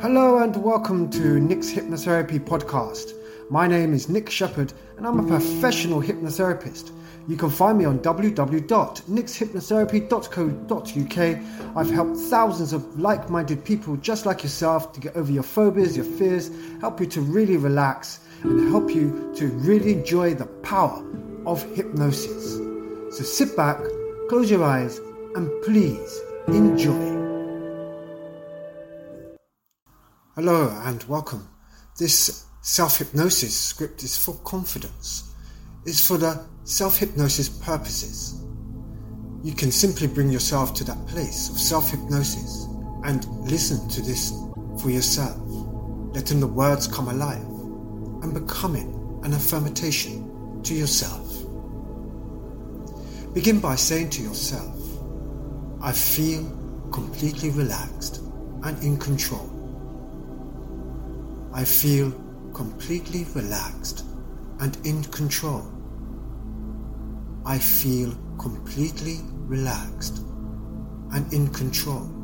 Hello and welcome to Nick's Hypnotherapy Podcast. My name is Nick Shepherd and I'm a professional hypnotherapist. You can find me on www.nickshypnotherapy.co.uk. I've helped thousands of like minded people just like yourself to get over your phobias, your fears, help you to really relax, and help you to really enjoy the power of hypnosis. So sit back, close your eyes, and please enjoy. Hello and welcome. This self hypnosis script is for confidence, it's for the self hypnosis purposes. You can simply bring yourself to that place of self hypnosis and listen to this for yourself, letting the words come alive and becoming an affirmation to yourself. Begin by saying to yourself, I feel completely relaxed and in control. I feel completely relaxed and in control. I feel completely relaxed and in control.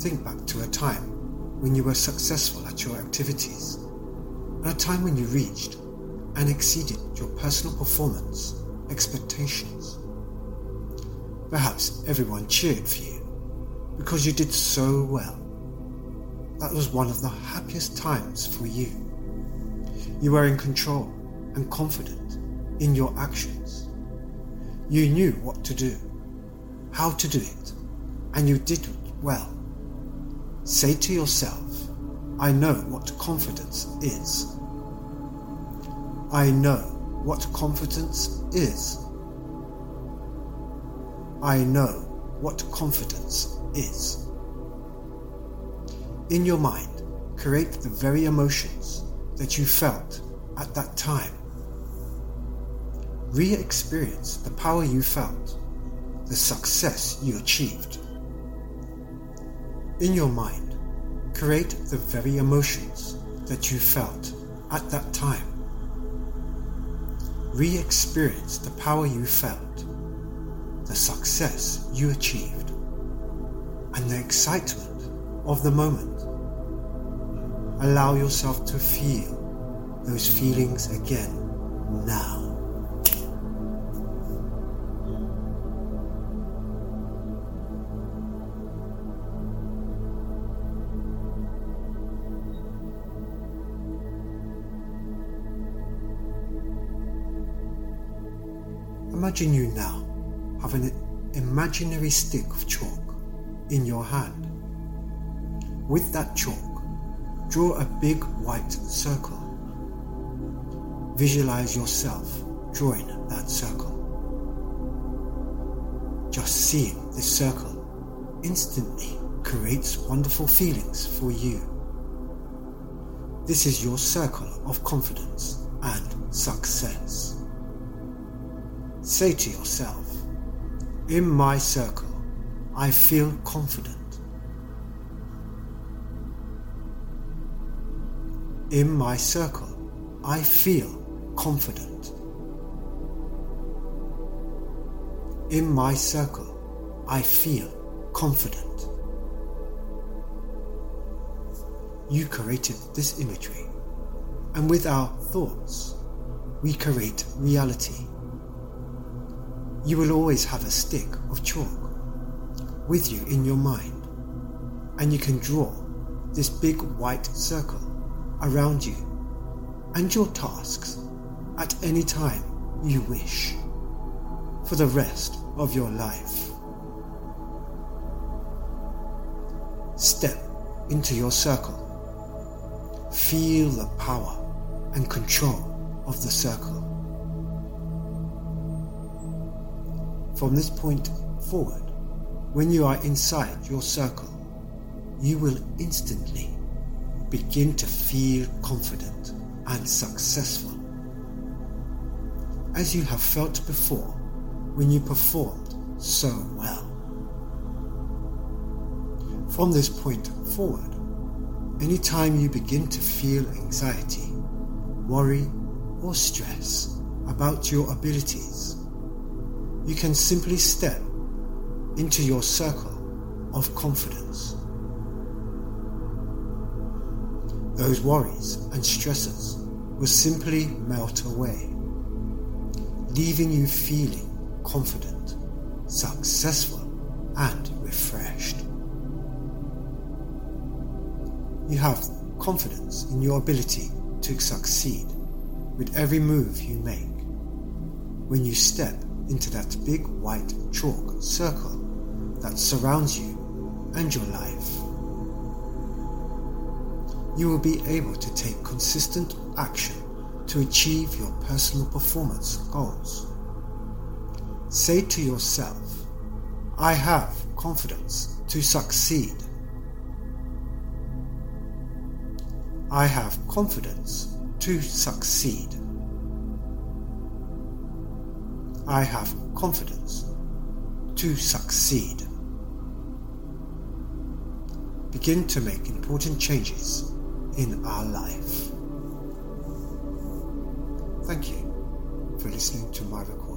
Think back to a time when you were successful at your activities, and a time when you reached and exceeded your personal performance expectations. Perhaps everyone cheered for you because you did so well that was one of the happiest times for you. You were in control and confident in your actions. You knew what to do, how to do it, and you did it well. Say to yourself, I know what confidence is. I know what confidence is. I know what confidence is. In your mind, create the very emotions that you felt at that time. Re experience the power you felt, the success you achieved. In your mind, create the very emotions that you felt at that time. Re experience the power you felt, the success you achieved, and the excitement of the moment. Allow yourself to feel those feelings again now. Imagine you now have an imaginary stick of chalk in your hand. With that chalk, Draw a big white circle. Visualize yourself drawing that circle. Just seeing this circle instantly creates wonderful feelings for you. This is your circle of confidence and success. Say to yourself, in my circle, I feel confident In my circle, I feel confident. In my circle, I feel confident. You created this imagery, and with our thoughts, we create reality. You will always have a stick of chalk with you in your mind, and you can draw this big white circle around you and your tasks at any time you wish for the rest of your life. Step into your circle. Feel the power and control of the circle. From this point forward, when you are inside your circle, you will instantly begin to feel confident and successful. As you have felt before when you performed so well. From this point forward, anytime you begin to feel anxiety, worry, or stress about your abilities, you can simply step into your circle of confidence those worries and stresses will simply melt away, leaving you feeling confident, successful, and refreshed. You have confidence in your ability to succeed with every move you make. When you step into that big white chalk circle that surrounds you and your life, you will be able to take consistent action to achieve your personal performance goals. Say to yourself, I have confidence to succeed. I have confidence to succeed. I have confidence to succeed. Begin to make important changes in our life. Thank you for listening to my recording.